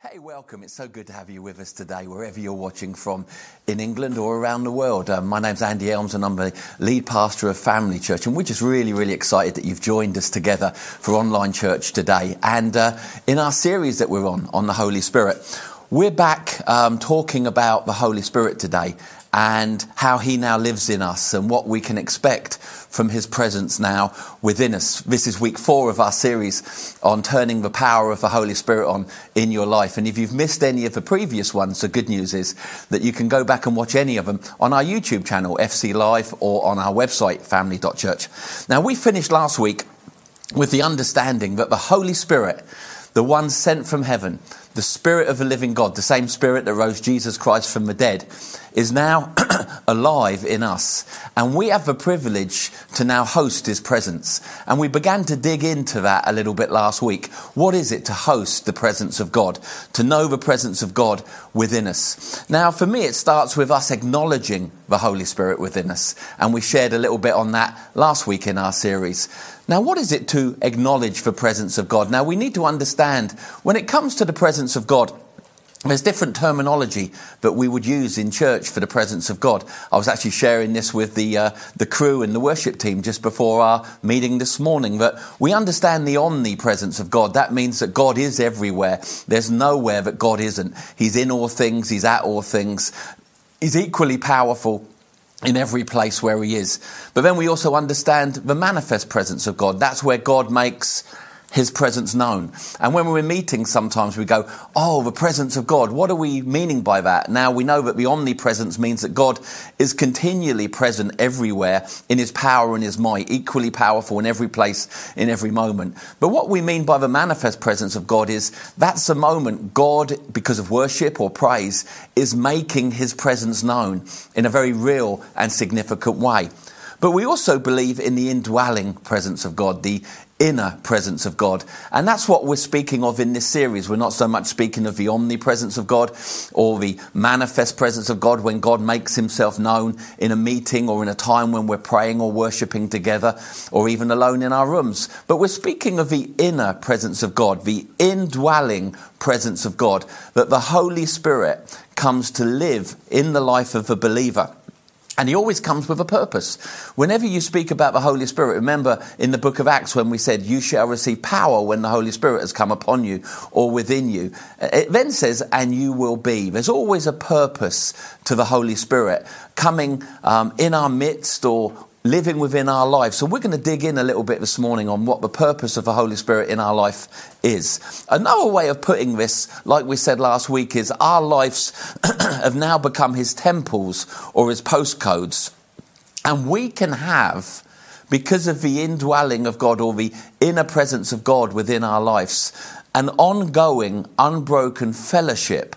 Hey, welcome. It's so good to have you with us today, wherever you're watching from in England or around the world. Um, my name's Andy Elms and I'm the lead pastor of Family Church. And we're just really, really excited that you've joined us together for online church today. And uh, in our series that we're on, on the Holy Spirit, we're back um, talking about the Holy Spirit today and how he now lives in us and what we can expect from his presence now within us. This is week four of our series on turning the power of the Holy Spirit on in your life. And if you've missed any of the previous ones, the good news is that you can go back and watch any of them on our YouTube channel, FC Live, or on our website, family.church. Now, we finished last week with the understanding that the Holy Spirit, the one sent from heaven, the Spirit of the living God, the same Spirit that rose Jesus Christ from the dead, is now alive in us. And we have the privilege to now host His presence. And we began to dig into that a little bit last week. What is it to host the presence of God? To know the presence of God within us. Now, for me, it starts with us acknowledging the Holy Spirit within us. And we shared a little bit on that last week in our series. Now, what is it to acknowledge the presence of God? Now, we need to understand when it comes to the presence of God, there's different terminology that we would use in church for the presence of God. I was actually sharing this with the uh, the crew and the worship team just before our meeting this morning. That we understand the omnipresence of God. That means that God is everywhere. There's nowhere that God isn't. He's in all things. He's at all things. He's equally powerful in every place where he is. But then we also understand the manifest presence of God. That's where God makes his presence known. And when we're in meetings, sometimes we go, Oh, the presence of God. What are we meaning by that? Now we know that the omnipresence means that God is continually present everywhere in his power and his might, equally powerful in every place, in every moment. But what we mean by the manifest presence of God is that's a moment God, because of worship or praise, is making his presence known in a very real and significant way. But we also believe in the indwelling presence of God, the inner presence of God. And that's what we're speaking of in this series. We're not so much speaking of the omnipresence of God or the manifest presence of God when God makes himself known in a meeting or in a time when we're praying or worshiping together or even alone in our rooms. But we're speaking of the inner presence of God, the indwelling presence of God, that the Holy Spirit comes to live in the life of a believer. And he always comes with a purpose. Whenever you speak about the Holy Spirit, remember in the book of Acts when we said, You shall receive power when the Holy Spirit has come upon you or within you. It then says, And you will be. There's always a purpose to the Holy Spirit coming um, in our midst or living within our life. So we're going to dig in a little bit this morning on what the purpose of the Holy Spirit in our life is. Another way of putting this, like we said last week, is our lives have now become his temples or his postcodes. And we can have, because of the indwelling of God or the inner presence of God within our lives, an ongoing, unbroken fellowship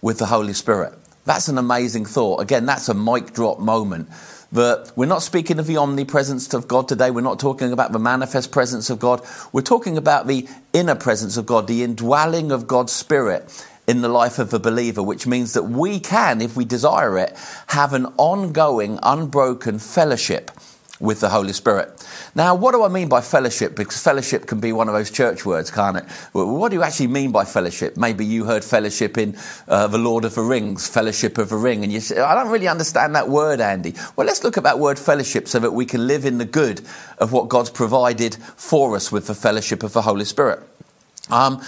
with the Holy Spirit. That's an amazing thought. Again, that's a mic drop moment that we're not speaking of the omnipresence of God today. We're not talking about the manifest presence of God. We're talking about the inner presence of God, the indwelling of God's Spirit in the life of a believer, which means that we can, if we desire it, have an ongoing, unbroken fellowship with the Holy Spirit. Now, what do I mean by fellowship? Because fellowship can be one of those church words, can't it? What do you actually mean by fellowship? Maybe you heard fellowship in uh, The Lord of the Rings, fellowship of the ring, and you say, I don't really understand that word, Andy. Well, let's look at that word fellowship so that we can live in the good of what God's provided for us with the fellowship of the Holy Spirit. Um,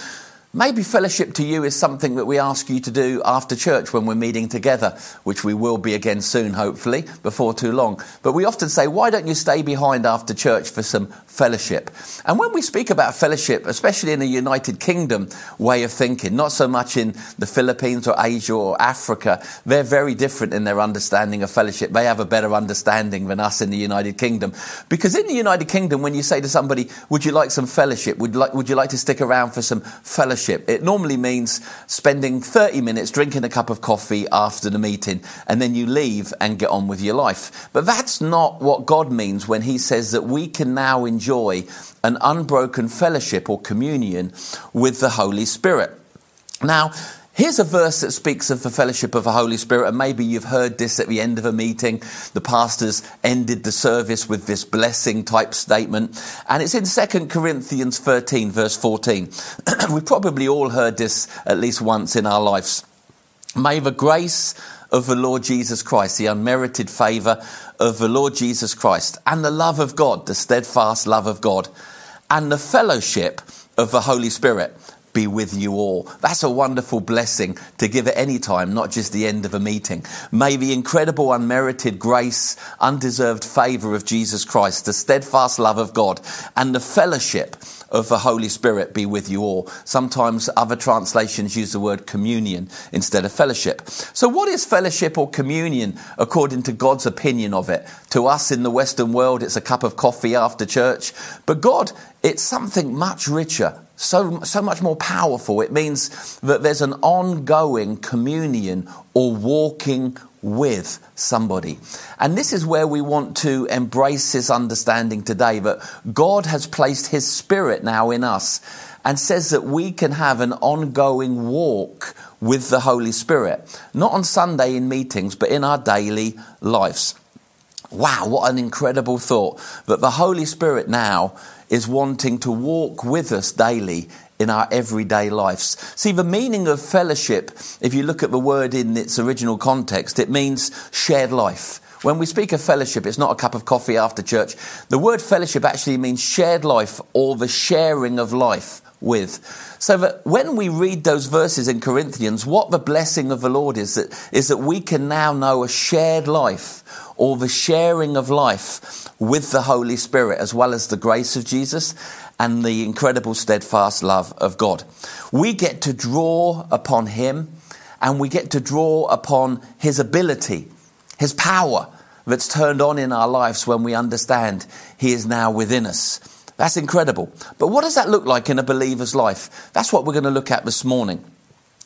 Maybe fellowship to you is something that we ask you to do after church when we're meeting together, which we will be again soon, hopefully, before too long. But we often say, why don't you stay behind after church for some fellowship? And when we speak about fellowship, especially in a United Kingdom way of thinking, not so much in the Philippines or Asia or Africa, they're very different in their understanding of fellowship. They have a better understanding than us in the United Kingdom. Because in the United Kingdom, when you say to somebody, would you like some fellowship? Would, like, would you like to stick around for some fellowship? It normally means spending 30 minutes drinking a cup of coffee after the meeting and then you leave and get on with your life. But that's not what God means when He says that we can now enjoy an unbroken fellowship or communion with the Holy Spirit. Now, Here's a verse that speaks of the fellowship of the Holy Spirit, and maybe you've heard this at the end of a meeting. The pastors ended the service with this blessing type statement, and it's in 2 Corinthians 13, verse 14. We've probably all heard this at least once in our lives. May the grace of the Lord Jesus Christ, the unmerited favour of the Lord Jesus Christ, and the love of God, the steadfast love of God, and the fellowship of the Holy Spirit be with you all. That's a wonderful blessing to give at any time, not just the end of a meeting. May the incredible, unmerited grace, undeserved favour of Jesus Christ, the steadfast love of God, and the fellowship of the Holy Spirit be with you all. Sometimes other translations use the word communion instead of fellowship. So, what is fellowship or communion according to God's opinion of it? To us in the Western world, it's a cup of coffee after church. But God, it's something much richer, so, so much more powerful. It means that there's an ongoing communion or walking with somebody. And this is where we want to embrace this understanding today that God has placed His Spirit now in us and says that we can have an ongoing walk with the Holy Spirit, not on Sunday in meetings, but in our daily lives. Wow, what an incredible thought that the Holy Spirit now is wanting to walk with us daily in our everyday lives. See, the meaning of fellowship, if you look at the word in its original context, it means shared life. When we speak of fellowship, it's not a cup of coffee after church. The word fellowship actually means shared life or the sharing of life with. So that when we read those verses in Corinthians, what the blessing of the Lord is that, is that we can now know a shared life or the sharing of life with the Holy Spirit, as well as the grace of Jesus and the incredible steadfast love of God. We get to draw upon Him and we get to draw upon His ability, His power that's turned on in our lives when we understand He is now within us. That's incredible. But what does that look like in a believer's life? That's what we're going to look at this morning.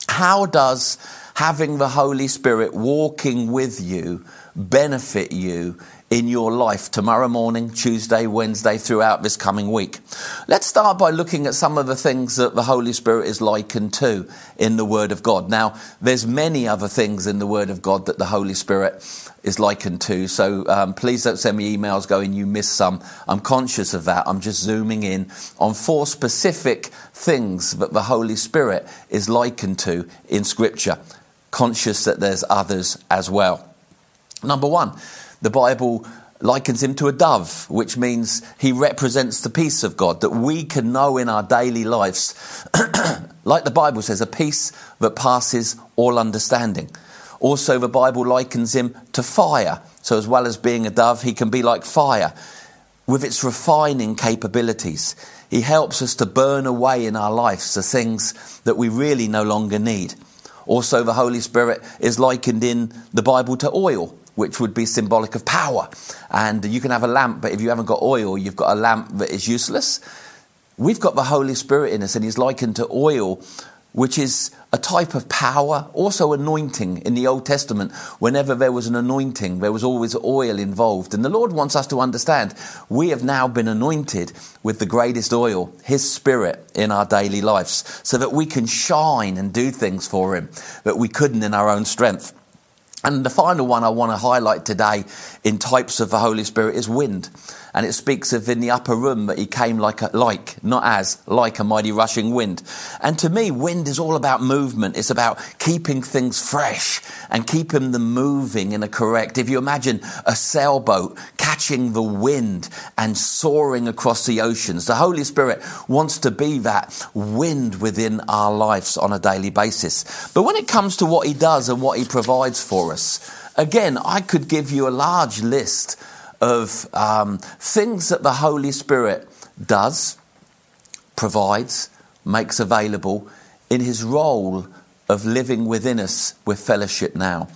How does having the Holy Spirit walking with you benefit you in your life tomorrow morning, Tuesday, Wednesday, throughout this coming week. Let's start by looking at some of the things that the Holy Spirit is likened to in the Word of God. Now, there's many other things in the Word of God that the Holy Spirit is likened to. So um, please don't send me emails going, you missed some. I'm conscious of that. I'm just zooming in on four specific things that the Holy Spirit is likened to in Scripture, conscious that there's others as well. Number one, the Bible likens him to a dove, which means he represents the peace of God that we can know in our daily lives. like the Bible says, a peace that passes all understanding. Also, the Bible likens him to fire. So, as well as being a dove, he can be like fire with its refining capabilities. He helps us to burn away in our lives the things that we really no longer need. Also, the Holy Spirit is likened in the Bible to oil which would be symbolic of power. And you can have a lamp, but if you haven't got oil, you've got a lamp that is useless. We've got the Holy Spirit in us, and He's likened to oil, which is a type of power, also anointing. In the Old Testament, whenever there was an anointing, there was always oil involved. And the Lord wants us to understand we have now been anointed with the greatest oil, His Spirit, in our daily lives, so that we can shine and do things for Him that we couldn't in our own strength. And the final one I want to highlight today in types of the Holy Spirit is wind. And it speaks of in the upper room that he came like, a, like, not as, like a mighty rushing wind. And to me, wind is all about movement. It's about keeping things fresh and keeping them moving in a correct. If you imagine a sailboat catching the wind and soaring across the oceans, the Holy Spirit wants to be that wind within our lives on a daily basis. But when it comes to what he does and what he provides for us, again, I could give you a large list of um, things that the Holy Spirit does, provides, makes available in his role of living within us with fellowship now.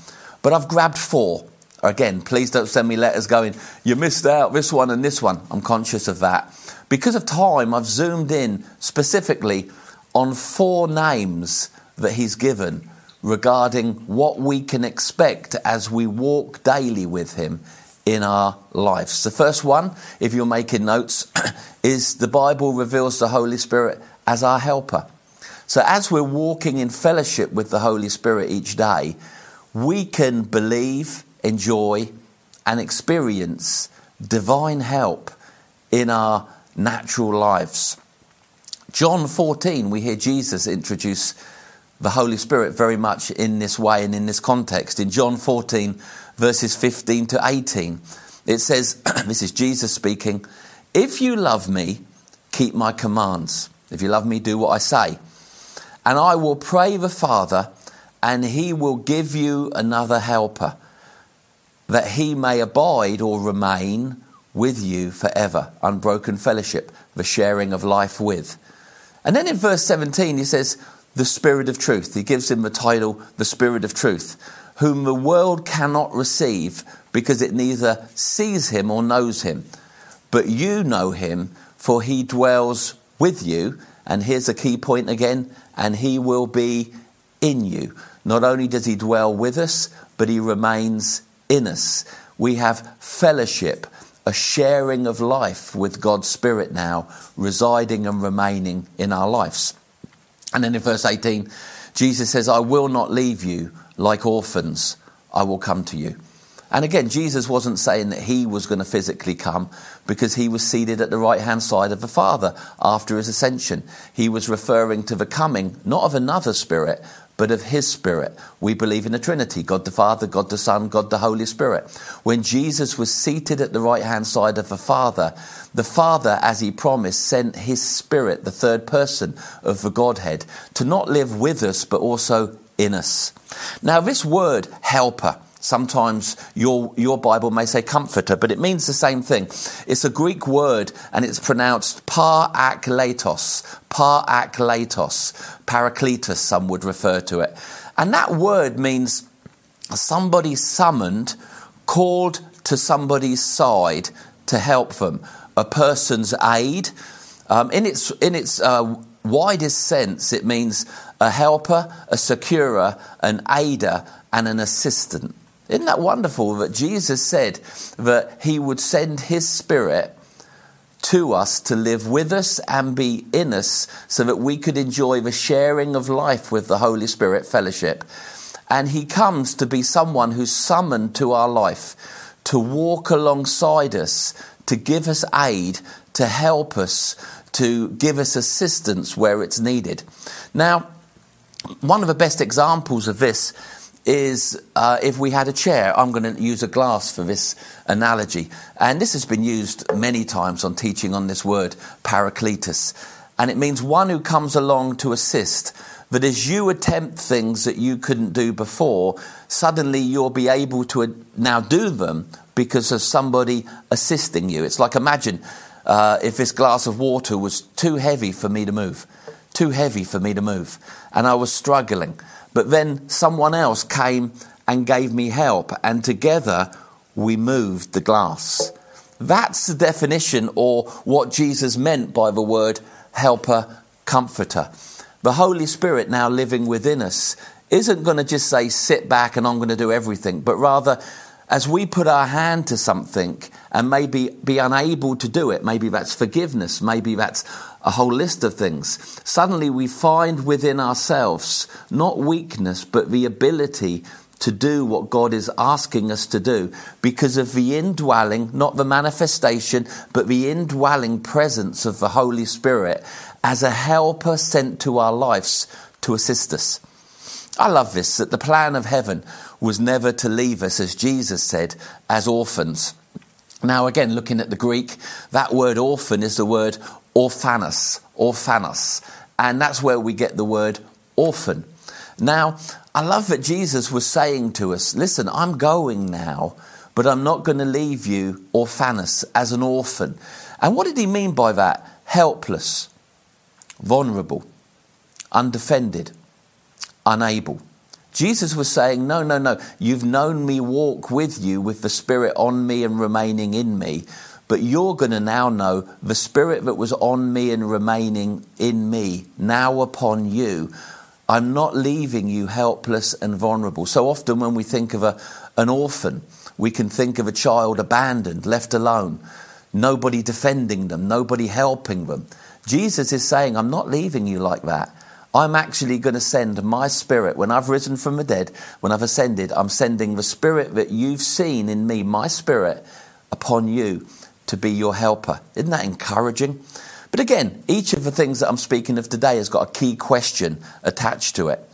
But I've grabbed four. Again, please don't send me letters going, you missed out this one and this one. I'm conscious of that. Because of time, I've zoomed in specifically on four names that he's given regarding what we can expect as we walk daily with him in our lives. The first one, if you're making notes, is the Bible reveals the Holy Spirit as our helper. So, as we're walking in fellowship with the Holy Spirit each day, we can believe, enjoy, and experience divine help in our natural lives. John 14, we hear Jesus introduce the Holy Spirit very much in this way and in this context. In John 14, verses 15 to 18, it says, This is Jesus speaking, If you love me, keep my commands. If you love me, do what I say. And I will pray the Father, and he will give you another helper, that he may abide or remain with you forever. Unbroken fellowship, the sharing of life with. And then in verse 17, he says, the Spirit of truth. He gives him the title, the Spirit of truth, whom the world cannot receive because it neither sees him or knows him. But you know him, for he dwells with you. And here's a key point again and he will be in you. Not only does he dwell with us, but he remains in us. We have fellowship, a sharing of life with God's Spirit now, residing and remaining in our lives. And then in verse 18, Jesus says, I will not leave you like orphans, I will come to you. And again, Jesus wasn't saying that he was going to physically come because he was seated at the right hand side of the Father after his ascension. He was referring to the coming, not of another spirit, but of his spirit. We believe in the Trinity God the Father, God the Son, God the Holy Spirit. When Jesus was seated at the right hand side of the Father, the Father, as he promised, sent his spirit, the third person of the Godhead, to not live with us, but also in us. Now, this word helper, Sometimes your, your Bible may say comforter, but it means the same thing. It's a Greek word and it's pronounced parakletos, parakletos, parakletos, some would refer to it. And that word means somebody summoned, called to somebody's side to help them, a person's aid. Um, in its, in its uh, widest sense, it means a helper, a securer, an aider, and an assistant. Isn't that wonderful that Jesus said that he would send his spirit to us to live with us and be in us so that we could enjoy the sharing of life with the Holy Spirit fellowship. And he comes to be someone who's summoned to our life to walk alongside us, to give us aid, to help us, to give us assistance where it's needed. Now, one of the best examples of this is uh, if we had a chair. I'm going to use a glass for this analogy. And this has been used many times on teaching on this word, parakletos. And it means one who comes along to assist. That as you attempt things that you couldn't do before, suddenly you'll be able to now do them because of somebody assisting you. It's like imagine uh, if this glass of water was too heavy for me to move, too heavy for me to move, and I was struggling. But then someone else came and gave me help, and together we moved the glass. That's the definition or what Jesus meant by the word helper, comforter. The Holy Spirit now living within us isn't going to just say, sit back and I'm going to do everything, but rather, as we put our hand to something and maybe be unable to do it, maybe that's forgiveness, maybe that's a whole list of things. Suddenly we find within ourselves not weakness, but the ability to do what God is asking us to do because of the indwelling, not the manifestation, but the indwelling presence of the Holy Spirit as a helper sent to our lives to assist us. I love this that the plan of heaven was never to leave us, as Jesus said, as orphans. Now, again, looking at the Greek, that word orphan is the word orphanos, Orphanus. And that's where we get the word orphan. Now, I love that Jesus was saying to us, listen, I'm going now, but I'm not going to leave you orphanus as an orphan. And what did he mean by that? Helpless, vulnerable, undefended, unable. Jesus was saying, No, no, no, you've known me walk with you with the Spirit on me and remaining in me. But you're going to now know the Spirit that was on me and remaining in me, now upon you. I'm not leaving you helpless and vulnerable. So often, when we think of a, an orphan, we can think of a child abandoned, left alone, nobody defending them, nobody helping them. Jesus is saying, I'm not leaving you like that. I'm actually going to send my spirit. When I've risen from the dead, when I've ascended, I'm sending the spirit that you've seen in me, my spirit, upon you to be your helper. Isn't that encouraging? But again, each of the things that I'm speaking of today has got a key question attached to it.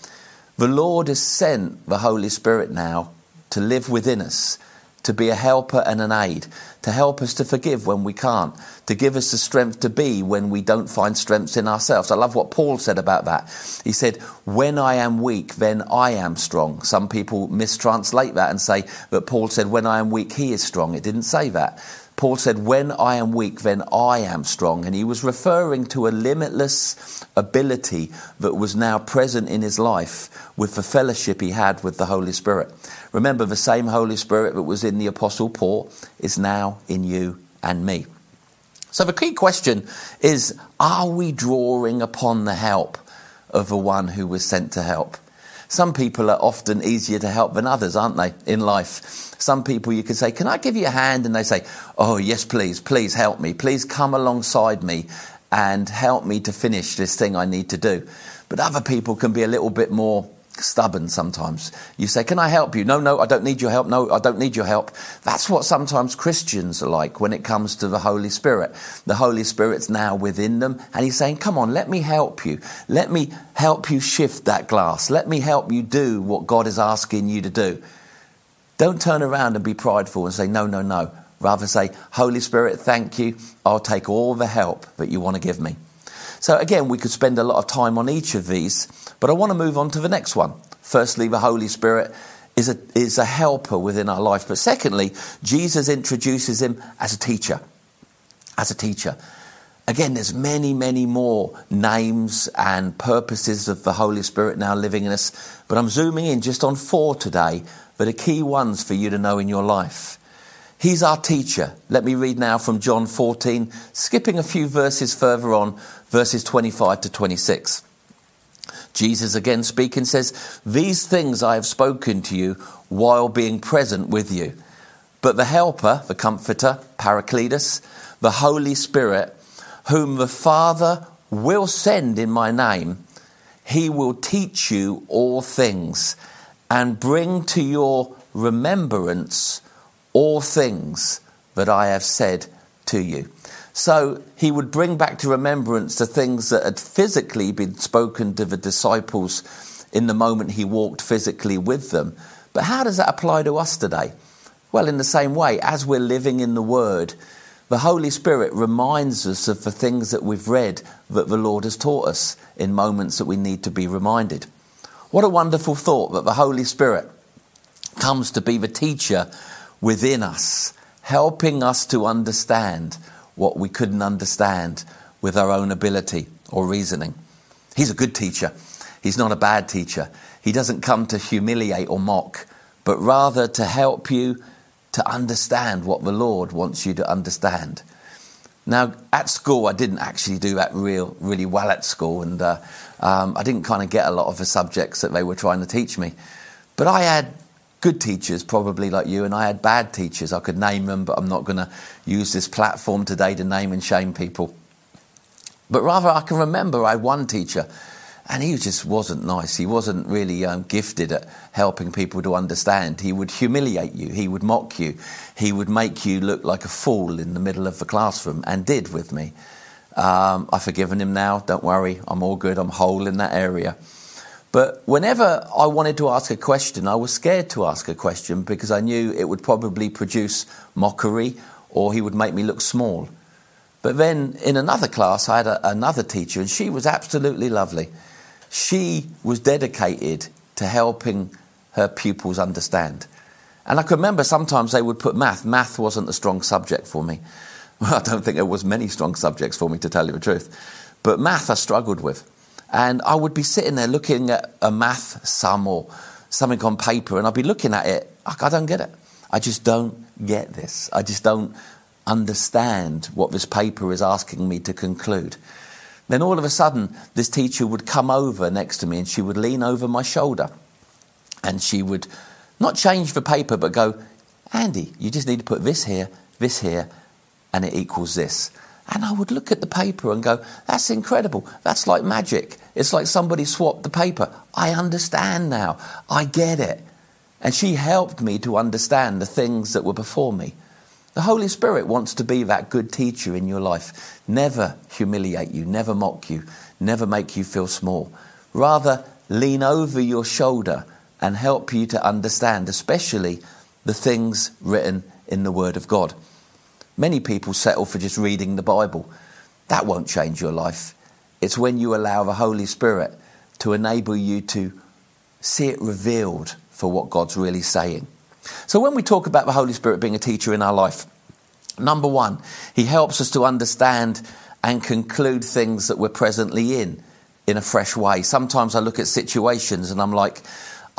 The Lord has sent the Holy Spirit now to live within us to be a helper and an aid, to help us to forgive when we can't, to give us the strength to be when we don't find strength in ourselves. I love what Paul said about that. He said, When I am weak, then I am strong. Some people mistranslate that and say that Paul said, When I am weak, he is strong. It didn't say that. Paul said, When I am weak, then I am strong. And he was referring to a limitless ability that was now present in his life with the fellowship he had with the Holy Spirit. Remember, the same Holy Spirit that was in the Apostle Paul is now in you and me. So the key question is Are we drawing upon the help of the one who was sent to help? Some people are often easier to help than others, aren't they, in life? Some people you can say, Can I give you a hand? And they say, Oh, yes, please, please help me. Please come alongside me and help me to finish this thing I need to do. But other people can be a little bit more stubborn sometimes. You say, Can I help you? No, no, I don't need your help. No, I don't need your help. That's what sometimes Christians are like when it comes to the Holy Spirit. The Holy Spirit's now within them, and He's saying, Come on, let me help you. Let me help you shift that glass. Let me help you do what God is asking you to do. Don't turn around and be prideful and say, No, no, no. Rather say, Holy Spirit, thank you. I'll take all the help that you want to give me. So, again, we could spend a lot of time on each of these, but I want to move on to the next one. Firstly, the Holy Spirit is a, is a helper within our life. But secondly, Jesus introduces him as a teacher. As a teacher. Again, there's many, many more names and purposes of the Holy Spirit now living in us, but I'm zooming in just on four today that are key ones for you to know in your life. He's our teacher. Let me read now from John 14, skipping a few verses further on, verses 25 to 26. Jesus again speaking says, These things I have spoken to you while being present with you. But the Helper, the Comforter, Paracletus, the Holy Spirit, whom the Father will send in my name, he will teach you all things and bring to your remembrance all things that I have said to you. So he would bring back to remembrance the things that had physically been spoken to the disciples in the moment he walked physically with them. But how does that apply to us today? Well, in the same way, as we're living in the Word, the Holy Spirit reminds us of the things that we've read that the Lord has taught us in moments that we need to be reminded. What a wonderful thought that the Holy Spirit comes to be the teacher within us, helping us to understand what we couldn't understand with our own ability or reasoning. He's a good teacher. He's not a bad teacher. He doesn't come to humiliate or mock, but rather to help you to understand what the Lord wants you to understand. Now, at school, I didn't actually do that real, really well at school, and uh, um, I didn't kind of get a lot of the subjects that they were trying to teach me. But I had good teachers, probably like you, and I had bad teachers. I could name them, but I'm not going to use this platform today to name and shame people. But rather, I can remember I had one teacher, and he just wasn't nice. He wasn't really um, gifted at helping people to understand. He would humiliate you, he would mock you, he would make you look like a fool in the middle of the classroom, and did with me. Um, I've forgiven him now, don't worry, I'm all good, I'm whole in that area. But whenever I wanted to ask a question, I was scared to ask a question because I knew it would probably produce mockery or he would make me look small. But then in another class, I had a, another teacher, and she was absolutely lovely. She was dedicated to helping her pupils understand. And I can remember sometimes they would put math. Math wasn't a strong subject for me. Well, I don't think there was many strong subjects for me, to tell you the truth. But math I struggled with. And I would be sitting there looking at a math sum or something on paper, and I'd be looking at it. I don't get it. I just don't get this. I just don't understand what this paper is asking me to conclude. Then all of a sudden, this teacher would come over next to me and she would lean over my shoulder and she would not change the paper but go, Andy, you just need to put this here, this here, and it equals this. And I would look at the paper and go, that's incredible. That's like magic. It's like somebody swapped the paper. I understand now. I get it. And she helped me to understand the things that were before me. The Holy Spirit wants to be that good teacher in your life. Never humiliate you, never mock you, never make you feel small. Rather, lean over your shoulder and help you to understand, especially the things written in the Word of God. Many people settle for just reading the Bible. That won't change your life. It's when you allow the Holy Spirit to enable you to see it revealed for what God's really saying. So, when we talk about the Holy Spirit being a teacher in our life, number one, He helps us to understand and conclude things that we're presently in in a fresh way. Sometimes I look at situations and I'm like,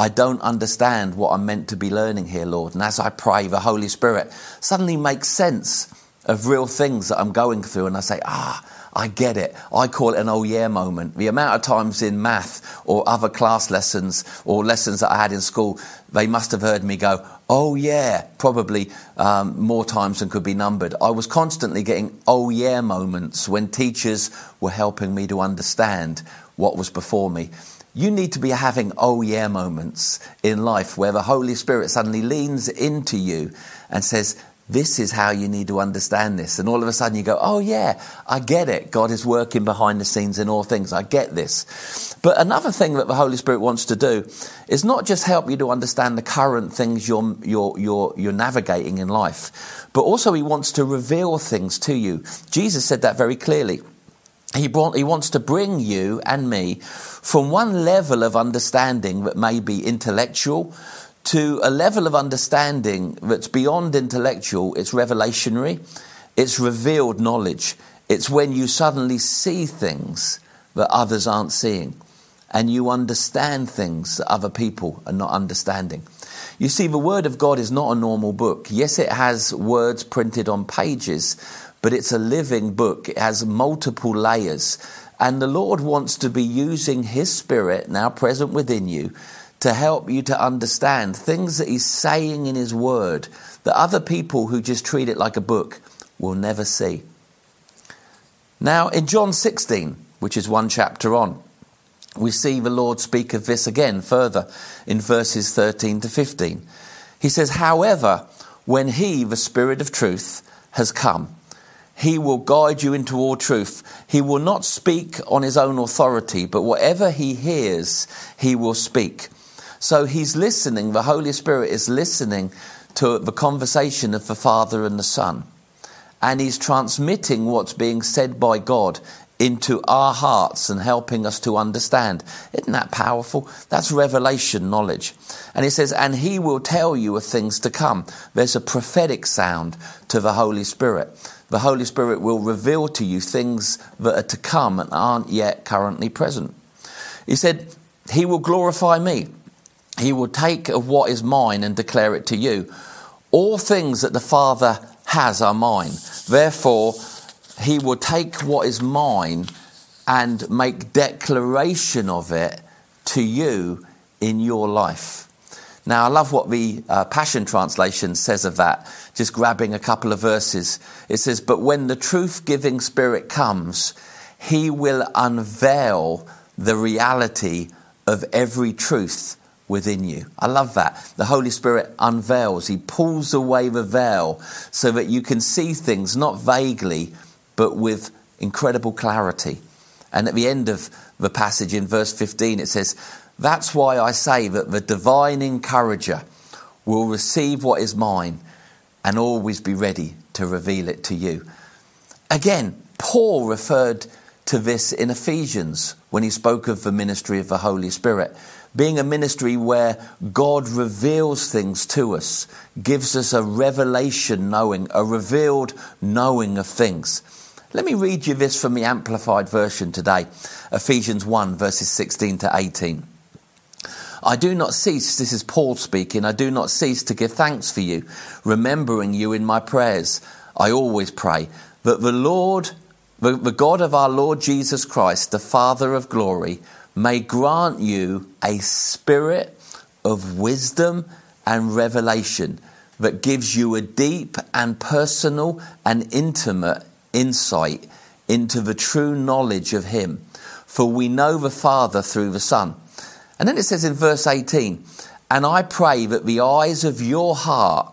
I don't understand what I'm meant to be learning here, Lord. And as I pray, the Holy Spirit suddenly makes sense of real things that I'm going through. And I say, ah, I get it. I call it an oh yeah moment. The amount of times in math or other class lessons or lessons that I had in school, they must have heard me go, oh yeah, probably um, more times than could be numbered. I was constantly getting oh yeah moments when teachers were helping me to understand what was before me. You need to be having oh yeah moments in life where the Holy Spirit suddenly leans into you and says, this is how you need to understand this. And all of a sudden you go, oh yeah, I get it. God is working behind the scenes in all things. I get this. But another thing that the Holy Spirit wants to do is not just help you to understand the current things you're, you're, you're, you're navigating in life, but also He wants to reveal things to you. Jesus said that very clearly. He, brought, he wants to bring you and me from one level of understanding that may be intellectual to a level of understanding that's beyond intellectual. It's revelationary, it's revealed knowledge. It's when you suddenly see things that others aren't seeing and you understand things that other people are not understanding. You see, the Word of God is not a normal book. Yes, it has words printed on pages, but it's a living book. It has multiple layers. And the Lord wants to be using His Spirit, now present within you, to help you to understand things that He's saying in His Word that other people who just treat it like a book will never see. Now, in John 16, which is one chapter on, we see the Lord speak of this again further in verses 13 to 15. He says, However, when He, the Spirit of truth, has come, he will guide you into all truth. He will not speak on his own authority, but whatever he hears, he will speak. So he's listening, the Holy Spirit is listening to the conversation of the Father and the Son. And he's transmitting what's being said by God into our hearts and helping us to understand. Isn't that powerful? That's revelation knowledge. And he says, and he will tell you of things to come. There's a prophetic sound to the Holy Spirit the Holy Spirit will reveal to you things that are to come and aren't yet currently present. He said, He will glorify me. He will take of what is mine and declare it to you. All things that the Father has are mine. Therefore, He will take what is mine and make declaration of it to you in your life. Now, I love what the uh, Passion Translation says of that, just grabbing a couple of verses. It says, But when the truth giving Spirit comes, he will unveil the reality of every truth within you. I love that. The Holy Spirit unveils, He pulls away the veil so that you can see things not vaguely, but with incredible clarity. And at the end of the passage in verse 15, it says, that's why I say that the divine encourager will receive what is mine and always be ready to reveal it to you. Again, Paul referred to this in Ephesians when he spoke of the ministry of the Holy Spirit. Being a ministry where God reveals things to us, gives us a revelation knowing, a revealed knowing of things. Let me read you this from the Amplified Version today Ephesians 1, verses 16 to 18. I do not cease, this is Paul speaking, I do not cease to give thanks for you, remembering you in my prayers. I always pray that the Lord, the, the God of our Lord Jesus Christ, the Father of glory, may grant you a spirit of wisdom and revelation that gives you a deep and personal and intimate insight into the true knowledge of Him. For we know the Father through the Son. And then it says in verse 18, And I pray that the eyes of your heart,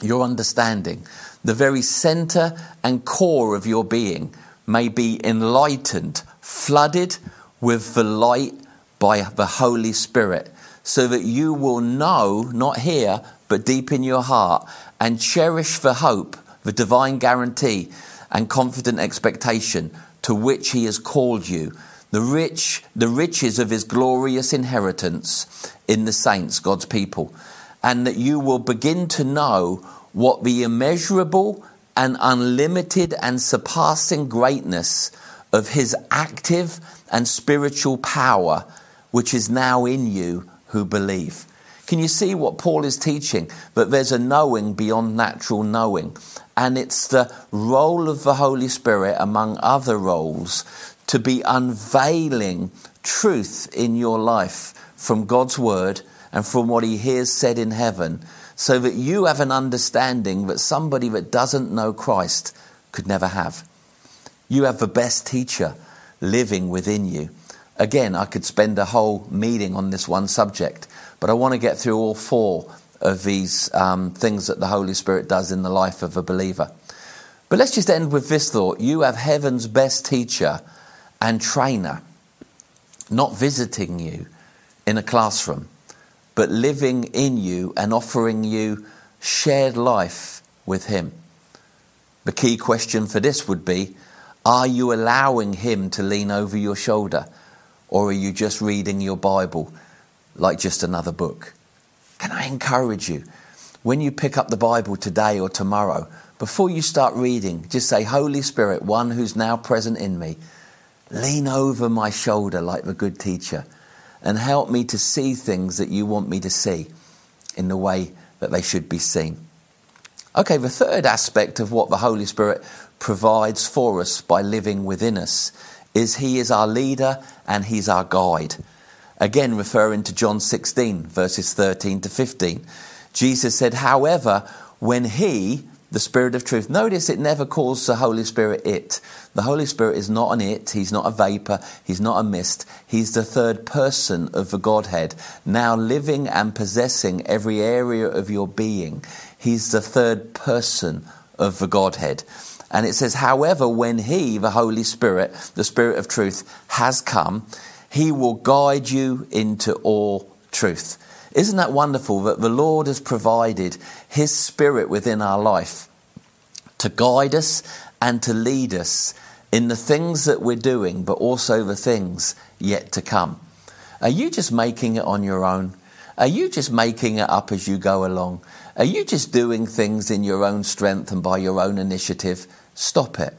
your understanding, the very center and core of your being, may be enlightened, flooded with the light by the Holy Spirit, so that you will know, not here, but deep in your heart, and cherish the hope, the divine guarantee, and confident expectation to which He has called you, the rich, the riches of His glorious inheritance in the saints, God's people, and that you will begin to know what the immeasurable and unlimited and surpassing greatness of His active and spiritual power, which is now in you who believe. Can you see what Paul is teaching? That there's a knowing beyond natural knowing. And it's the role of the Holy Spirit, among other roles, to be unveiling truth in your life from God's word and from what he hears said in heaven, so that you have an understanding that somebody that doesn't know Christ could never have. You have the best teacher living within you. Again, I could spend a whole meeting on this one subject, but I want to get through all four of these um, things that the Holy Spirit does in the life of a believer. But let's just end with this thought you have heaven's best teacher and trainer, not visiting you in a classroom, but living in you and offering you shared life with Him. The key question for this would be Are you allowing Him to lean over your shoulder? Or are you just reading your Bible like just another book? Can I encourage you? When you pick up the Bible today or tomorrow, before you start reading, just say, Holy Spirit, one who's now present in me, lean over my shoulder like the good teacher and help me to see things that you want me to see in the way that they should be seen. Okay, the third aspect of what the Holy Spirit provides for us by living within us is He is our leader and He's our guide. Again, referring to John 16, verses 13 to 15. Jesus said, However, when He, the Spirit of truth, notice it never calls the Holy Spirit it. The Holy Spirit is not an it, He's not a vapor, He's not a mist. He's the third person of the Godhead, now living and possessing every area of your being. He's the third person of the Godhead. And it says, however, when He, the Holy Spirit, the Spirit of truth, has come, he will guide you into all truth. Isn't that wonderful that the Lord has provided His Spirit within our life to guide us and to lead us in the things that we're doing, but also the things yet to come? Are you just making it on your own? Are you just making it up as you go along? Are you just doing things in your own strength and by your own initiative? Stop it.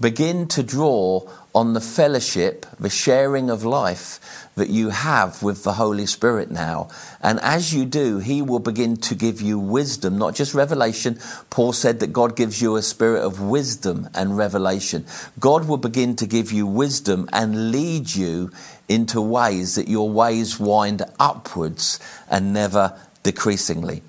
Begin to draw on the fellowship, the sharing of life that you have with the Holy Spirit now. And as you do, He will begin to give you wisdom, not just revelation. Paul said that God gives you a spirit of wisdom and revelation. God will begin to give you wisdom and lead you into ways that your ways wind upwards and never decreasingly.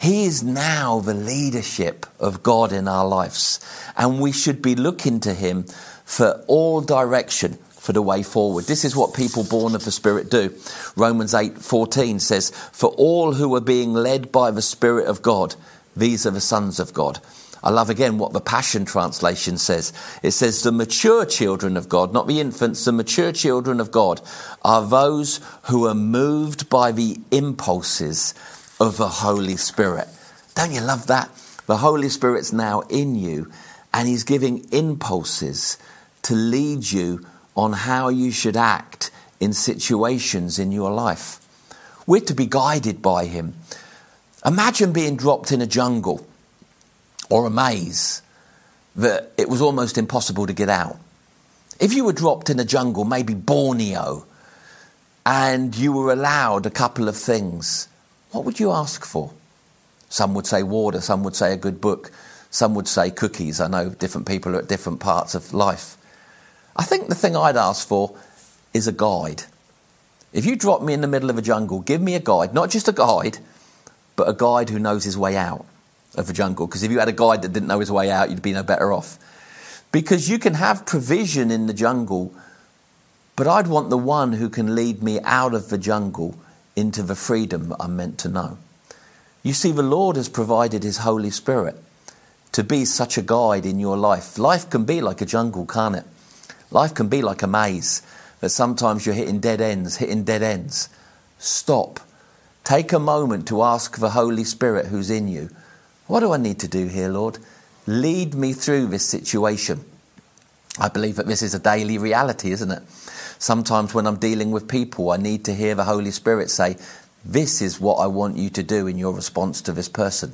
He is now the leadership of God in our lives, and we should be looking to Him for all direction for the way forward. This is what people born of the Spirit do. Romans 8:14 says, "For all who are being led by the Spirit of God, these are the sons of God." I love again what the Passion Translation says. It says, The mature children of God, not the infants, the mature children of God are those who are moved by the impulses of the Holy Spirit. Don't you love that? The Holy Spirit's now in you and He's giving impulses to lead you on how you should act in situations in your life. We're to be guided by Him. Imagine being dropped in a jungle or a maze that it was almost impossible to get out. If you were dropped in a jungle, maybe Borneo, and you were allowed a couple of things, what would you ask for? Some would say water, some would say a good book, some would say cookies. I know different people are at different parts of life. I think the thing I'd ask for is a guide. If you drop me in the middle of a jungle, give me a guide, not just a guide, but a guide who knows his way out of the jungle. Because if you had a guide that didn't know his way out, you'd be no better off. Because you can have provision in the jungle, but I'd want the one who can lead me out of the jungle into the freedom I'm meant to know. You see, the Lord has provided His Holy Spirit to be such a guide in your life. Life can be like a jungle, can't it? Life can be like a maze that sometimes you're hitting dead ends, hitting dead ends. Stop. Take a moment to ask the Holy Spirit who's in you, What do I need to do here, Lord? Lead me through this situation. I believe that this is a daily reality, isn't it? Sometimes when I'm dealing with people, I need to hear the Holy Spirit say, This is what I want you to do in your response to this person.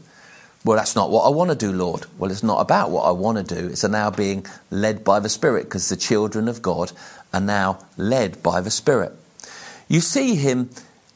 Well, that's not what I want to do, Lord. Well, it's not about what I want to do. It's now being led by the Spirit because the children of God are now led by the Spirit. You see him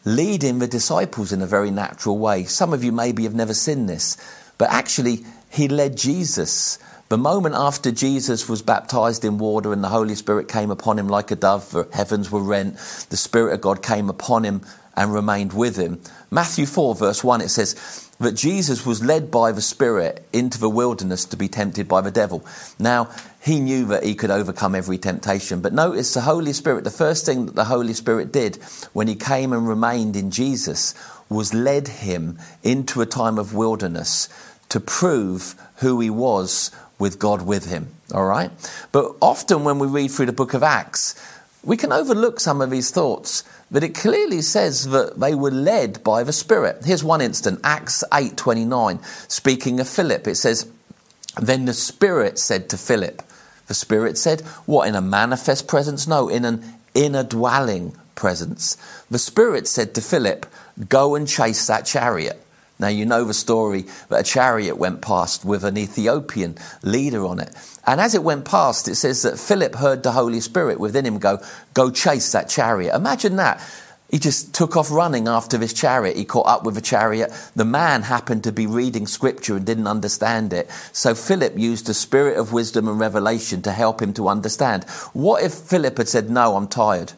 leading the disciples in a very natural way. Some of you maybe have never seen this, but actually, he led Jesus. The moment after Jesus was baptized in water and the Holy Spirit came upon him like a dove, the heavens were rent, the Spirit of God came upon him and remained with him. Matthew 4, verse 1, it says, that Jesus was led by the Spirit into the wilderness to be tempted by the devil. Now, he knew that he could overcome every temptation. But notice the Holy Spirit, the first thing that the Holy Spirit did when he came and remained in Jesus was led him into a time of wilderness to prove who he was with God with him. All right? But often when we read through the book of Acts, we can overlook some of these thoughts, but it clearly says that they were led by the Spirit. Here's one instant, Acts 8:29, speaking of Philip. It says, "Then the Spirit said to Philip, the Spirit said, what in a manifest presence? No, in an inner dwelling presence. The Spirit said to Philip, "Go and chase that chariot." Now, you know the story that a chariot went past with an Ethiopian leader on it. And as it went past, it says that Philip heard the Holy Spirit within him go, Go chase that chariot. Imagine that. He just took off running after this chariot. He caught up with the chariot. The man happened to be reading scripture and didn't understand it. So Philip used the spirit of wisdom and revelation to help him to understand. What if Philip had said, No, I'm tired?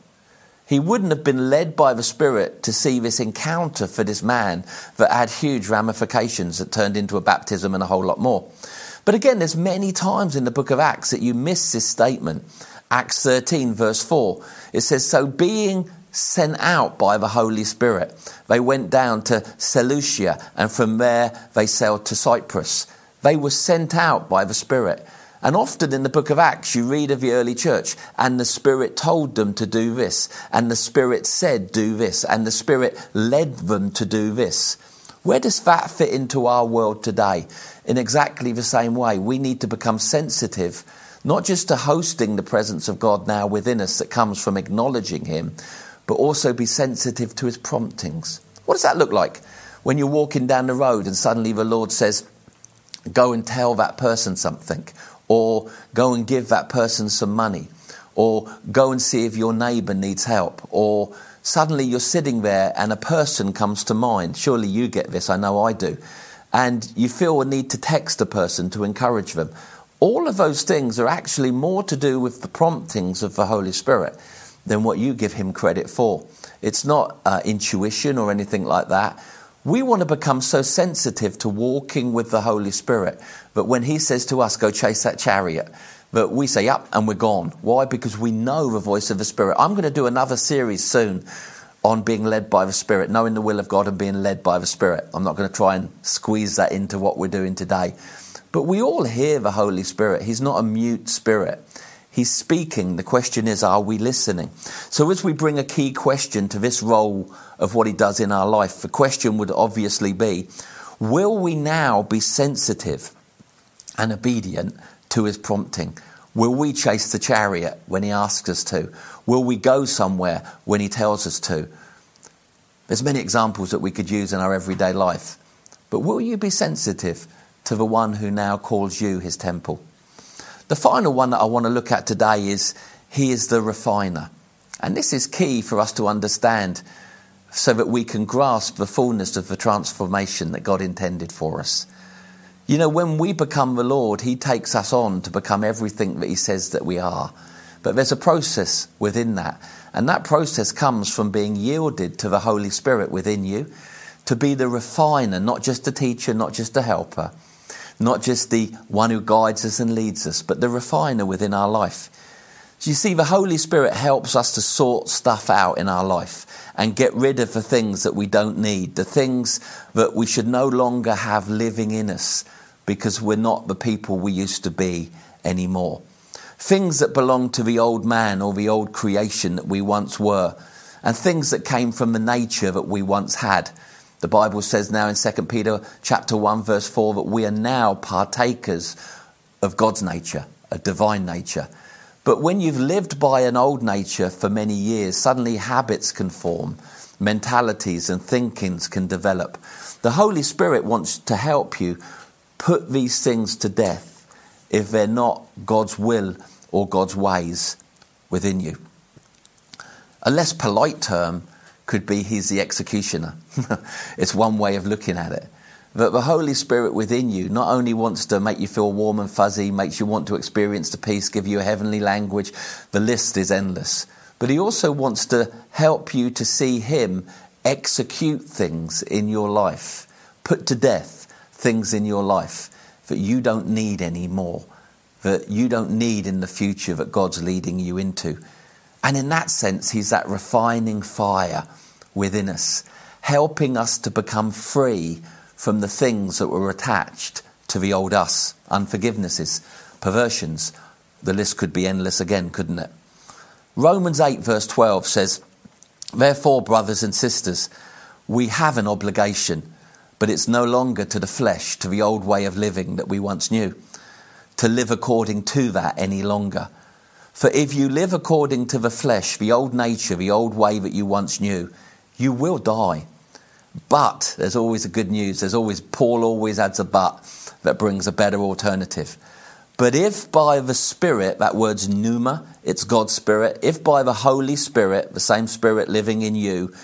He wouldn't have been led by the Spirit to see this encounter for this man that had huge ramifications that turned into a baptism and a whole lot more. But again, there's many times in the book of Acts that you miss this statement. Acts 13, verse 4, it says, So being sent out by the Holy Spirit, they went down to Seleucia, and from there they sailed to Cyprus. They were sent out by the Spirit. And often in the book of Acts, you read of the early church, and the Spirit told them to do this, and the Spirit said, do this, and the Spirit led them to do this. Where does that fit into our world today? In exactly the same way, we need to become sensitive, not just to hosting the presence of God now within us that comes from acknowledging Him, but also be sensitive to His promptings. What does that look like? When you're walking down the road and suddenly the Lord says, Go and tell that person something or go and give that person some money, or go and see if your neighbor needs help, or suddenly you're sitting there and a person comes to mind. Surely you get this, I know I do. And you feel a need to text a person to encourage them. All of those things are actually more to do with the promptings of the Holy Spirit than what you give him credit for. It's not uh, intuition or anything like that. We want to become so sensitive to walking with the Holy Spirit that when He says to us, go chase that chariot, that we say, up, and we're gone. Why? Because we know the voice of the Spirit. I'm going to do another series soon on being led by the Spirit, knowing the will of God and being led by the Spirit. I'm not going to try and squeeze that into what we're doing today. But we all hear the Holy Spirit. He's not a mute spirit. He's speaking. The question is, are we listening? So, as we bring a key question to this role of what he does in our life, the question would obviously be will we now be sensitive and obedient to his prompting? Will we chase the chariot when he asks us to? Will we go somewhere when he tells us to? There's many examples that we could use in our everyday life. But will you be sensitive to the one who now calls you his temple? The final one that I want to look at today is He is the refiner. And this is key for us to understand so that we can grasp the fullness of the transformation that God intended for us. You know, when we become the Lord, He takes us on to become everything that He says that we are. But there's a process within that. And that process comes from being yielded to the Holy Spirit within you, to be the refiner, not just a teacher, not just a helper not just the one who guides us and leads us, but the refiner within our life. So you see, the Holy Spirit helps us to sort stuff out in our life and get rid of the things that we don't need, the things that we should no longer have living in us because we're not the people we used to be anymore. Things that belong to the old man or the old creation that we once were, and things that came from the nature that we once had. The Bible says now in 2 Peter chapter 1 verse 4 that we are now partakers of God's nature, a divine nature. But when you've lived by an old nature for many years, suddenly habits can form, mentalities and thinkings can develop. The Holy Spirit wants to help you put these things to death if they're not God's will or God's ways within you. A less polite term could be He's the executioner. it's one way of looking at it that the Holy Spirit within you not only wants to make you feel warm and fuzzy, makes you want to experience the peace, give you a heavenly language, the list is endless, but He also wants to help you to see Him execute things in your life, put to death things in your life that you don't need anymore, that you don't need in the future that God's leading you into. And in that sense, He's that refining fire within us, helping us to become free from the things that were attached to the old us unforgivenesses, perversions. The list could be endless again, couldn't it? Romans 8, verse 12 says, Therefore, brothers and sisters, we have an obligation, but it's no longer to the flesh, to the old way of living that we once knew, to live according to that any longer. For if you live according to the flesh, the old nature, the old way that you once knew, you will die. But there's always a good news. There's always, Paul always adds a but that brings a better alternative. But if by the Spirit, that word's pneuma, it's God's Spirit, if by the Holy Spirit, the same Spirit living in you,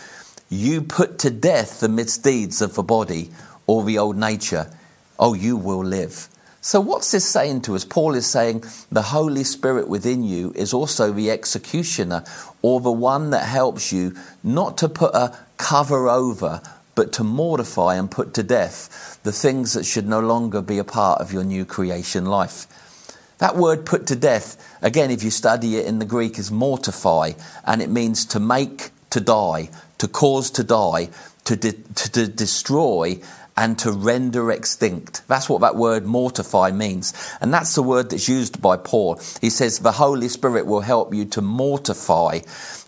you put to death the misdeeds of the body or the old nature, oh, you will live. So, what's this saying to us? Paul is saying the Holy Spirit within you is also the executioner or the one that helps you not to put a cover over, but to mortify and put to death the things that should no longer be a part of your new creation life. That word put to death, again, if you study it in the Greek, is mortify, and it means to make to die, to cause to die, to, de- to, to destroy, and to render extinct. That's what that word mortify means. And that's the word that's used by Paul. He says the Holy Spirit will help you to mortify,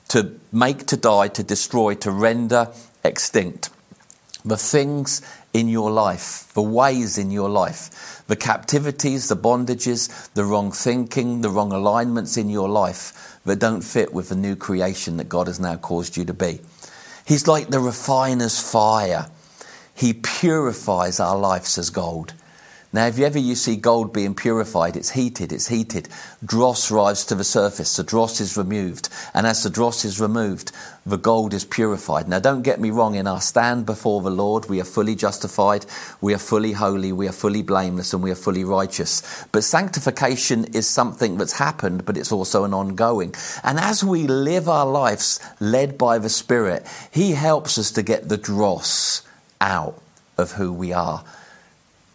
to make to die, to destroy, to render extinct. The things in your life, the ways in your life, the captivities, the bondages, the wrong thinking, the wrong alignments in your life that don't fit with the new creation that God has now caused you to be. He's like the refiner's fire he purifies our lives as gold. Now, if you ever you see gold being purified, it's heated, it's heated. Dross rises to the surface, the dross is removed. And as the dross is removed, the gold is purified. Now, don't get me wrong, in our stand before the Lord, we are fully justified, we are fully holy, we are fully blameless, and we are fully righteous. But sanctification is something that's happened, but it's also an ongoing. And as we live our lives led by the Spirit, He helps us to get the dross out of who we are.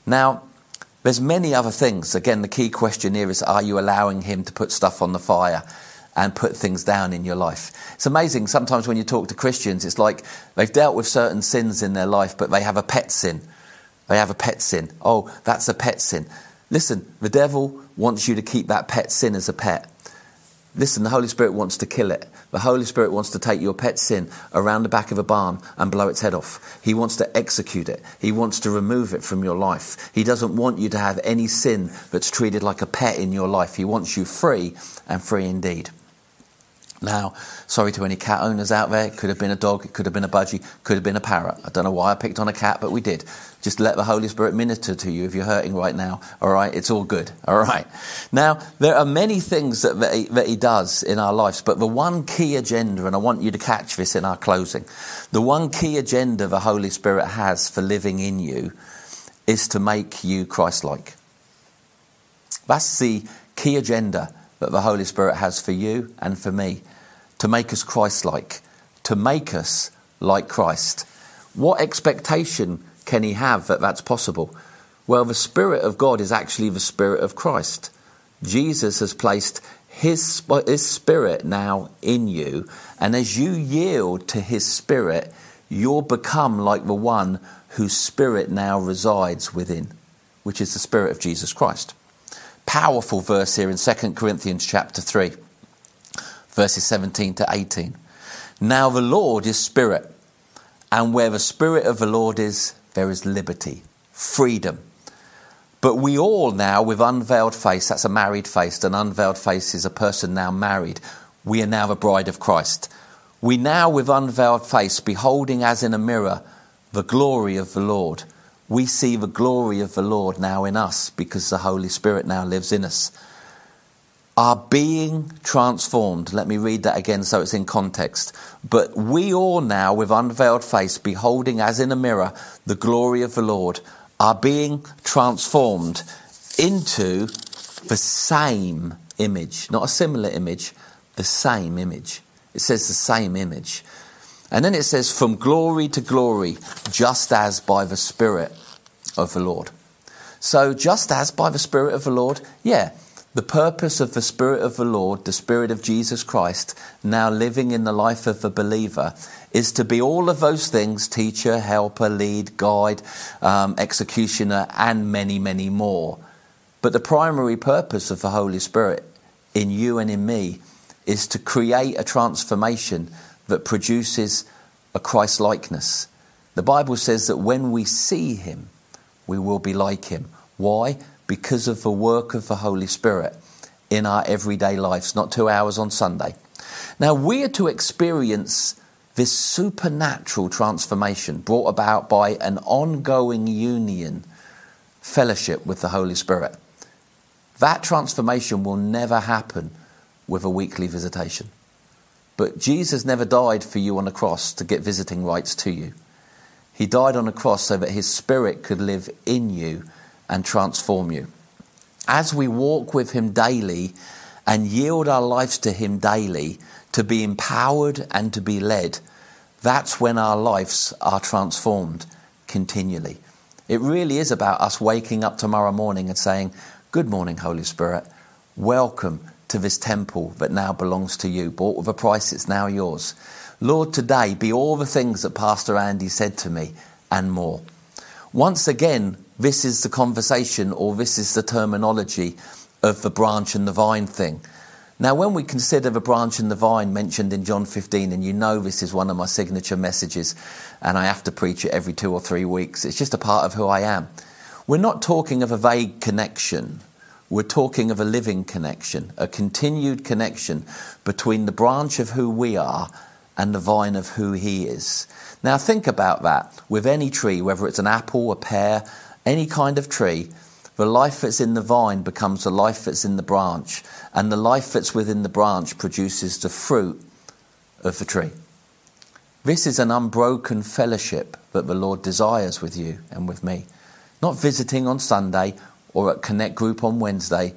Now, there's many other things. Again, the key question here is are you allowing him to put stuff on the fire and put things down in your life? It's amazing sometimes when you talk to Christians, it's like they've dealt with certain sins in their life, but they have a pet sin. They have a pet sin. Oh, that's a pet sin. Listen, the devil wants you to keep that pet sin as a pet. Listen, the Holy Spirit wants to kill it. The Holy Spirit wants to take your pet sin around the back of a barn and blow its head off. He wants to execute it. He wants to remove it from your life. He doesn't want you to have any sin that's treated like a pet in your life. He wants you free and free indeed. Now, sorry to any cat owners out there. It could have been a dog, it could have been a budgie, could have been a parrot. I don't know why I picked on a cat, but we did. Just let the Holy Spirit minister to you if you're hurting right now. All right, it's all good. All right. Now, there are many things that, that, he, that he does in our lives, but the one key agenda, and I want you to catch this in our closing, the one key agenda the Holy Spirit has for living in you is to make you Christ like. That's the key agenda that the Holy Spirit has for you and for me to make us Christ like, to make us like Christ. What expectation can he have that that's possible? Well, the Spirit of God is actually the Spirit of Christ. Jesus has placed his, his Spirit now in you, and as you yield to His Spirit, you'll become like the one whose Spirit now resides within, which is the Spirit of Jesus Christ. Powerful verse here in 2 Corinthians chapter 3, verses 17 to 18. Now the Lord is Spirit, and where the Spirit of the Lord is, there is liberty, freedom. But we all now, with unveiled face, that's a married face, an unveiled face is a person now married. We are now the bride of Christ. We now, with unveiled face, beholding as in a mirror the glory of the Lord, we see the glory of the Lord now in us because the Holy Spirit now lives in us. Are being transformed. Let me read that again so it's in context. But we all now, with unveiled face, beholding as in a mirror the glory of the Lord, are being transformed into the same image, not a similar image, the same image. It says the same image. And then it says, from glory to glory, just as by the Spirit of the Lord. So, just as by the Spirit of the Lord, yeah, the purpose of the Spirit of the Lord, the Spirit of Jesus Christ, now living in the life of the believer, is to be all of those things teacher, helper, lead, guide, um, executioner, and many, many more. But the primary purpose of the Holy Spirit in you and in me is to create a transformation that produces a Christ likeness. The Bible says that when we see Him, we will be like Him. Why? Because of the work of the Holy Spirit in our everyday lives, not two hours on Sunday. Now, we are to experience this supernatural transformation brought about by an ongoing union, fellowship with the Holy Spirit. That transformation will never happen with a weekly visitation. But Jesus never died for you on the cross to get visiting rights to you. He died on the cross so that his spirit could live in you and transform you. As we walk with him daily and yield our lives to him daily, to be empowered and to be led, that's when our lives are transformed continually. It really is about us waking up tomorrow morning and saying, Good morning, Holy Spirit. Welcome to this temple that now belongs to you. Bought with a price, it's now yours. Lord, today be all the things that Pastor Andy said to me and more. Once again, this is the conversation or this is the terminology of the branch and the vine thing. Now, when we consider the branch and the vine mentioned in John 15, and you know this is one of my signature messages, and I have to preach it every two or three weeks, it's just a part of who I am. We're not talking of a vague connection. We're talking of a living connection, a continued connection between the branch of who we are and the vine of who He is. Now, think about that with any tree, whether it's an apple, a pear, any kind of tree the life that's in the vine becomes the life that's in the branch, and the life that's within the branch produces the fruit of the tree. This is an unbroken fellowship that the Lord desires with you and with me. Not visiting on Sunday or at Connect Group on Wednesday,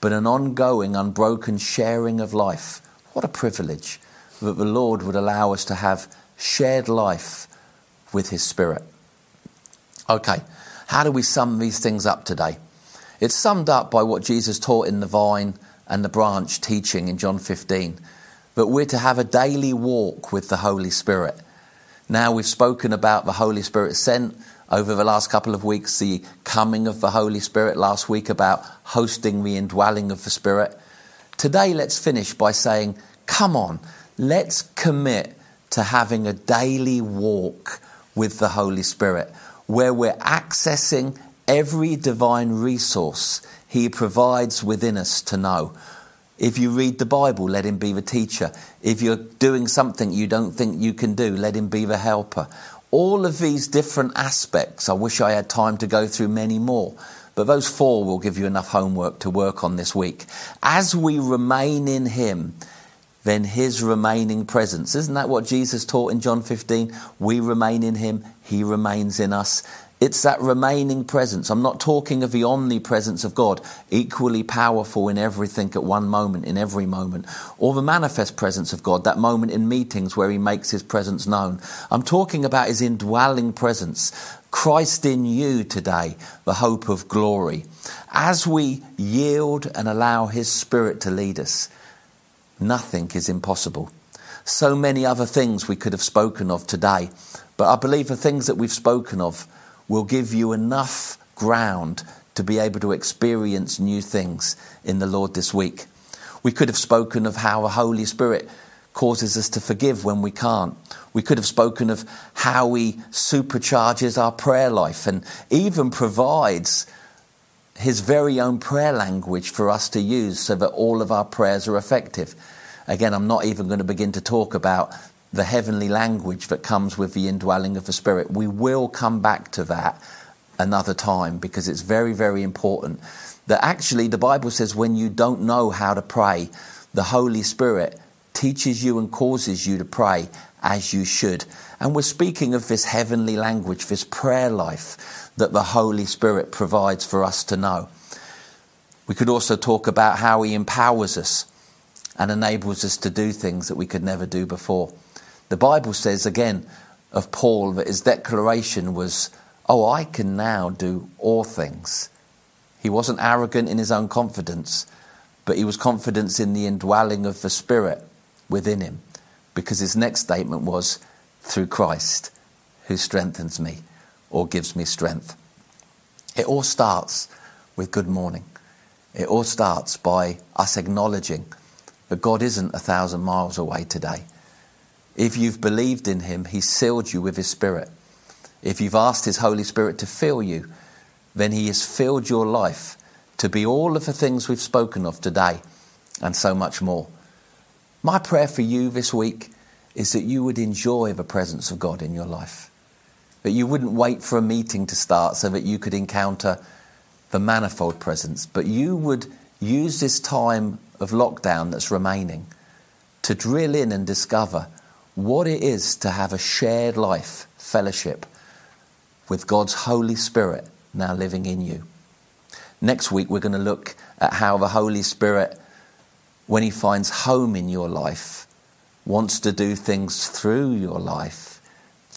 but an ongoing, unbroken sharing of life. What a privilege that the Lord would allow us to have shared life with His Spirit. Okay, how do we sum these things up today? It's summed up by what Jesus taught in the vine and the branch teaching in John 15 that we're to have a daily walk with the Holy Spirit. Now we've spoken about the Holy Spirit sent over the last couple of weeks, the coming of the Holy Spirit, last week about hosting the indwelling of the Spirit. Today, let's finish by saying, come on, let's commit to having a daily walk with the Holy Spirit where we're accessing every divine resource He provides within us to know. If you read the Bible, let Him be the teacher. If you're doing something you don't think you can do, let Him be the helper. All of these different aspects, I wish I had time to go through many more, but those four will give you enough homework to work on this week. As we remain in Him, then His remaining presence. Isn't that what Jesus taught in John 15? We remain in Him, He remains in us It's that remaining presence. I'm not talking of the omnipresence of God, equally powerful in everything at one moment, in every moment, or the manifest presence of God, that moment in meetings where He makes His presence known. I'm talking about His indwelling presence. Christ in you today, the hope of glory. As we yield and allow His Spirit to lead us, nothing is impossible. So many other things we could have spoken of today, but I believe the things that we've spoken of will give you enough ground to be able to experience new things in the Lord this week. We could have spoken of how the Holy Spirit causes us to forgive when we can't. We could have spoken of how He supercharges our prayer life and even provides His very own prayer language for us to use so that all of our prayers are effective. Again, I'm not even going to begin to talk about the heavenly language that comes with the indwelling of the Spirit. We will come back to that another time because it's very, very important. That actually, the Bible says when you don't know how to pray, the Holy Spirit teaches you and causes you to pray as you should. And we're speaking of this heavenly language, this prayer life that the Holy Spirit provides for us to know. We could also talk about how He empowers us and enables us to do things that we could never do before. The Bible says again of Paul that his declaration was, Oh, I can now do all things. He wasn't arrogant in his own confidence, but he was confident in the indwelling of the Spirit within him, because his next statement was, Through Christ, who strengthens me or gives me strength. It all starts with good morning. It all starts by us acknowledging that God isn't a thousand miles away today. If you've believed in Him, He's sealed you with His Spirit. If you've asked His Holy Spirit to fill you, then He has filled your life to be all of the things we've spoken of today and so much more. My prayer for you this week is that you would enjoy the presence of God in your life. That you wouldn't wait for a meeting to start so that you could encounter the manifold presence, but you would use this time of lockdown that's remaining to drill in and discover what it is to have a shared life, fellowship with God's Holy Spirit now living in you. Next week, we're going to look at how the Holy Spirit, when He finds home in your life, wants to do things through your life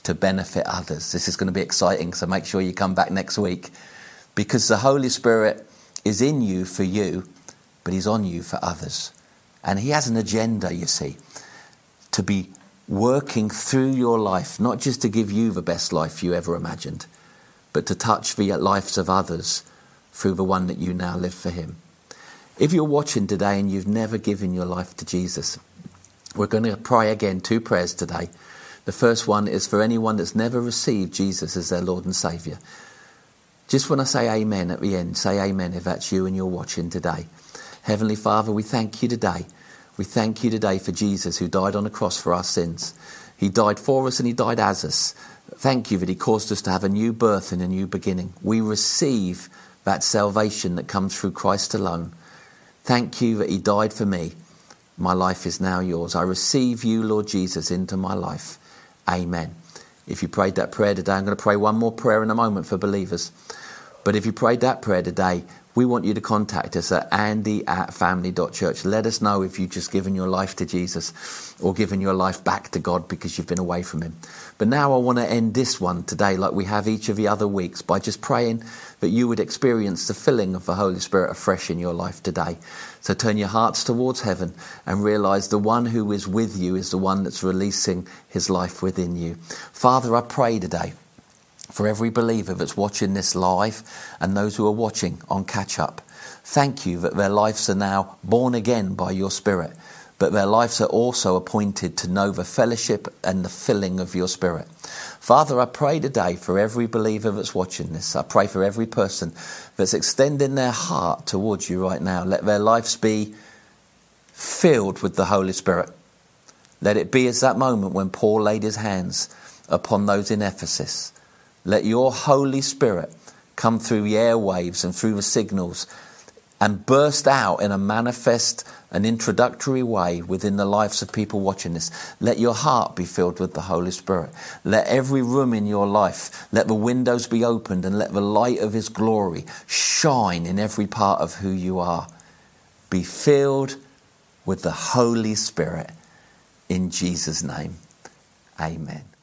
to benefit others. This is going to be exciting, so make sure you come back next week because the Holy Spirit is in you for you, but He's on you for others. And He has an agenda, you see, to be working through your life, not just to give you the best life you ever imagined, but to touch the lives of others through the one that you now live for Him. If you're watching today and you've never given your life to Jesus, we're going to pray again two prayers today. The first one is for anyone that's never received Jesus as their Lord and Saviour. Just when I say amen at the end, say amen if that's you and you're watching today. Heavenly Father, we thank you today we thank you today for Jesus who died on the cross for our sins. He died for us and he died as us. Thank you that he caused us to have a new birth and a new beginning. We receive that salvation that comes through Christ alone. Thank you that he died for me. My life is now yours. I receive you, Lord Jesus, into my life. Amen. If you prayed that prayer today, I'm going to pray one more prayer in a moment for believers. But if you prayed that prayer today, we want you to contact us at andy at family.church. Let us know if you've just given your life to Jesus or given your life back to God because you've been away from Him. But now I want to end this one today, like we have each of the other weeks, by just praying that you would experience the filling of the Holy Spirit afresh in your life today. So turn your hearts towards heaven and realize the one who is with you is the one that's releasing His life within you. Father, I pray today for every believer that's watching this live and those who are watching on catch up. Thank you that their lives are now born again by your Spirit, but their lives are also appointed to know the fellowship and the filling of your Spirit. Father, I pray today for every believer that's watching this. I pray for every person that's extending their heart towards you right now. Let their lives be filled with the Holy Spirit. Let it be as that moment when Paul laid his hands upon those in Ephesus let your Holy Spirit come through the airwaves and through the signals and burst out in a manifest and introductory way within the lives of people watching this. Let your heart be filled with the Holy Spirit. Let every room in your life, let the windows be opened and let the light of His glory shine in every part of who you are. Be filled with the Holy Spirit in Jesus' name. Amen.